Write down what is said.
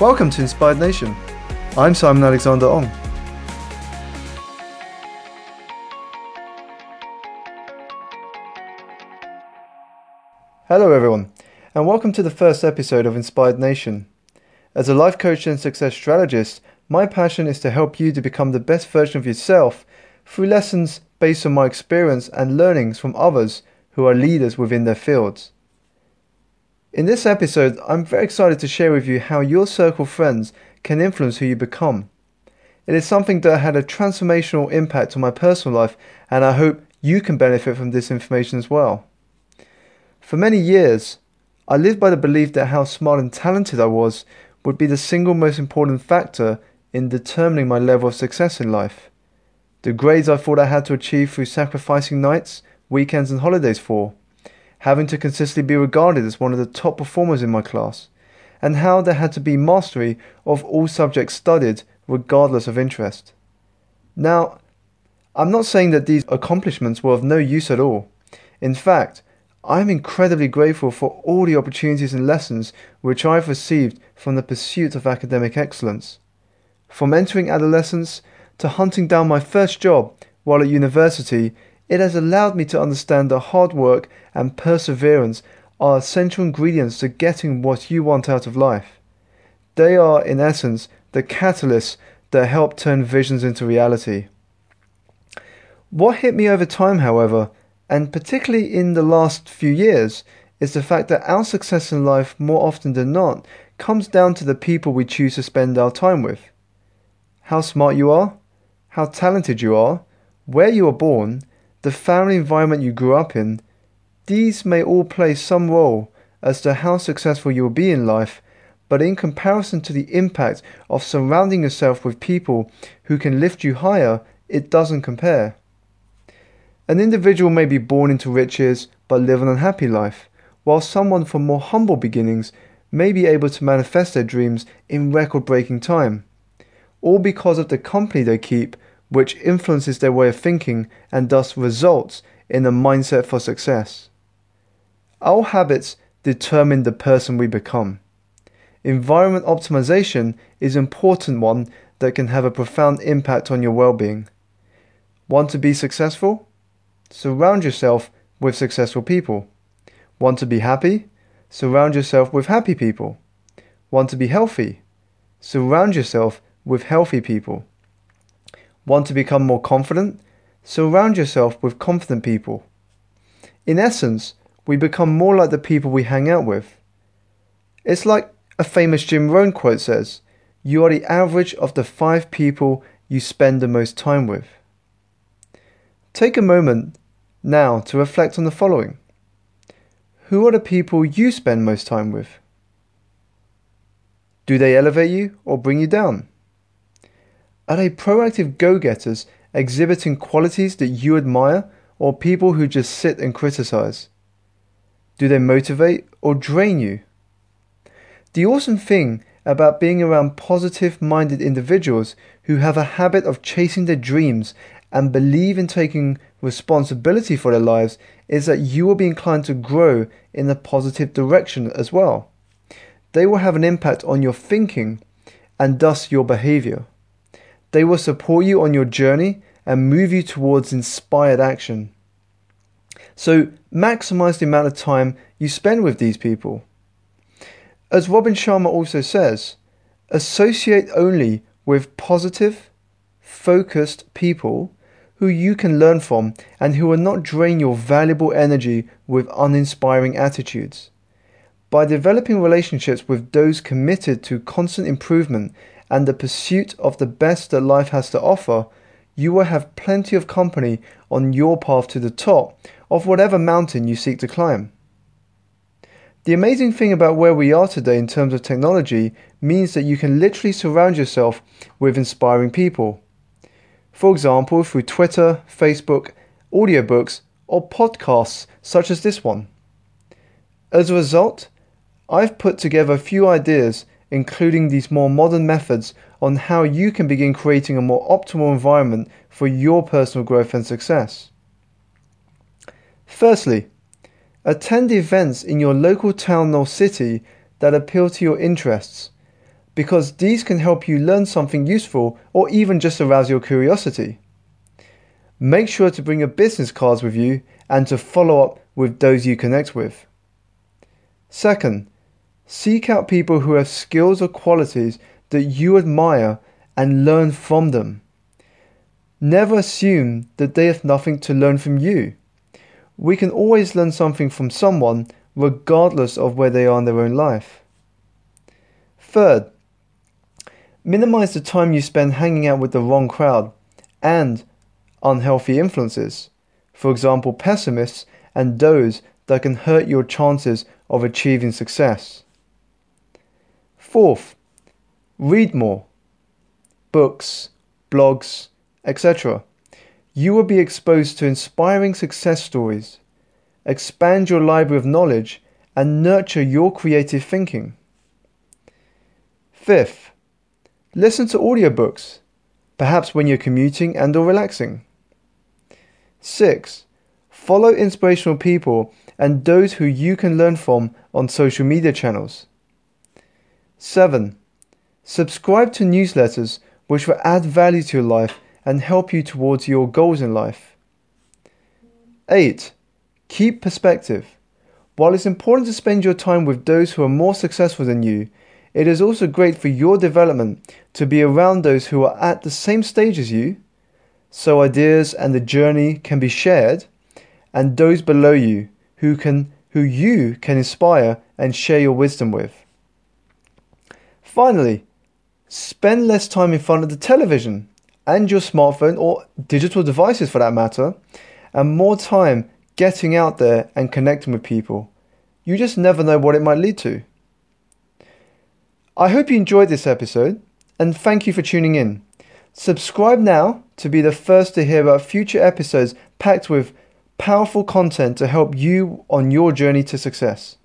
Welcome to Inspired Nation. I'm Simon Alexander Ong. Hello, everyone, and welcome to the first episode of Inspired Nation. As a life coach and success strategist, my passion is to help you to become the best version of yourself through lessons based on my experience and learnings from others who are leaders within their fields. In this episode, I'm very excited to share with you how your circle of friends can influence who you become. It is something that had a transformational impact on my personal life, and I hope you can benefit from this information as well. For many years, I lived by the belief that how smart and talented I was would be the single most important factor in determining my level of success in life. The grades I thought I had to achieve through sacrificing nights, weekends, and holidays for, having to consistently be regarded as one of the top performers in my class, and how there had to be mastery of all subjects studied regardless of interest. Now, I'm not saying that these accomplishments were of no use at all. In fact, I am incredibly grateful for all the opportunities and lessons which I have received from the pursuit of academic excellence. From entering adolescence to hunting down my first job while at university, it has allowed me to understand that hard work and perseverance are essential ingredients to getting what you want out of life. They are, in essence, the catalysts that help turn visions into reality. What hit me over time, however, and particularly in the last few years, is the fact that our success in life, more often than not, comes down to the people we choose to spend our time with how smart you are, how talented you are, where you were born, the family environment you grew up in, these may all play some role as to how successful you will be in life, but in comparison to the impact of surrounding yourself with people who can lift you higher, it doesn't compare. An individual may be born into riches but live an unhappy life, while someone from more humble beginnings may be able to manifest their dreams in record breaking time all because of the company they keep, which influences their way of thinking and thus results in a mindset for success. Our habits determine the person we become. Environment optimization is an important one that can have a profound impact on your well-being. Want to be successful? Surround yourself with successful people. Want to be happy? Surround yourself with happy people. Want to be healthy? Surround yourself with healthy people. Want to become more confident? Surround yourself with confident people. In essence, we become more like the people we hang out with. It's like a famous Jim Rohn quote says, You are the average of the five people you spend the most time with. Take a moment now to reflect on the following. Who are the people you spend most time with? Do they elevate you or bring you down? Are they proactive go getters exhibiting qualities that you admire or people who just sit and criticize? Do they motivate or drain you? The awesome thing about being around positive minded individuals who have a habit of chasing their dreams and believe in taking responsibility for their lives is that you will be inclined to grow in a positive direction as well. They will have an impact on your thinking and thus your behavior. They will support you on your journey and move you towards inspired action. So, maximize the amount of time you spend with these people. As Robin Sharma also says, associate only with positive, focused people who you can learn from and who will not drain your valuable energy with uninspiring attitudes. By developing relationships with those committed to constant improvement and the pursuit of the best that life has to offer, you will have plenty of company on your path to the top of whatever mountain you seek to climb. The amazing thing about where we are today in terms of technology means that you can literally surround yourself with inspiring people. For example, through Twitter, Facebook, audiobooks, or podcasts such as this one. As a result, I've put together a few ideas including these more modern methods on how you can begin creating a more optimal environment for your personal growth and success. Firstly, attend events in your local town or city that appeal to your interests. because these can help you learn something useful or even just arouse your curiosity. Make sure to bring your business cards with you and to follow up with those you connect with. Second, seek out people who have skills or qualities that you admire and learn from them. Never assume that they have nothing to learn from you. We can always learn something from someone regardless of where they are in their own life. Third, minimize the time you spend hanging out with the wrong crowd and unhealthy influences, for example, pessimists and those that can hurt your chances of achieving success. Fourth, read more books, blogs, etc. You will be exposed to inspiring success stories, expand your library of knowledge, and nurture your creative thinking. Fifth, listen to audiobooks, perhaps when you're commuting and or relaxing. 6. Follow inspirational people and those who you can learn from on social media channels. 7. Subscribe to newsletters which will add value to your life and help you towards your goals in life. 8. Keep perspective. While it's important to spend your time with those who are more successful than you, it is also great for your development to be around those who are at the same stage as you, so ideas and the journey can be shared, and those below you who can who you can inspire and share your wisdom with. Finally, spend less time in front of the television and your smartphone or digital devices for that matter, and more time getting out there and connecting with people. You just never know what it might lead to. I hope you enjoyed this episode and thank you for tuning in. Subscribe now to be the first to hear about future episodes packed with powerful content to help you on your journey to success.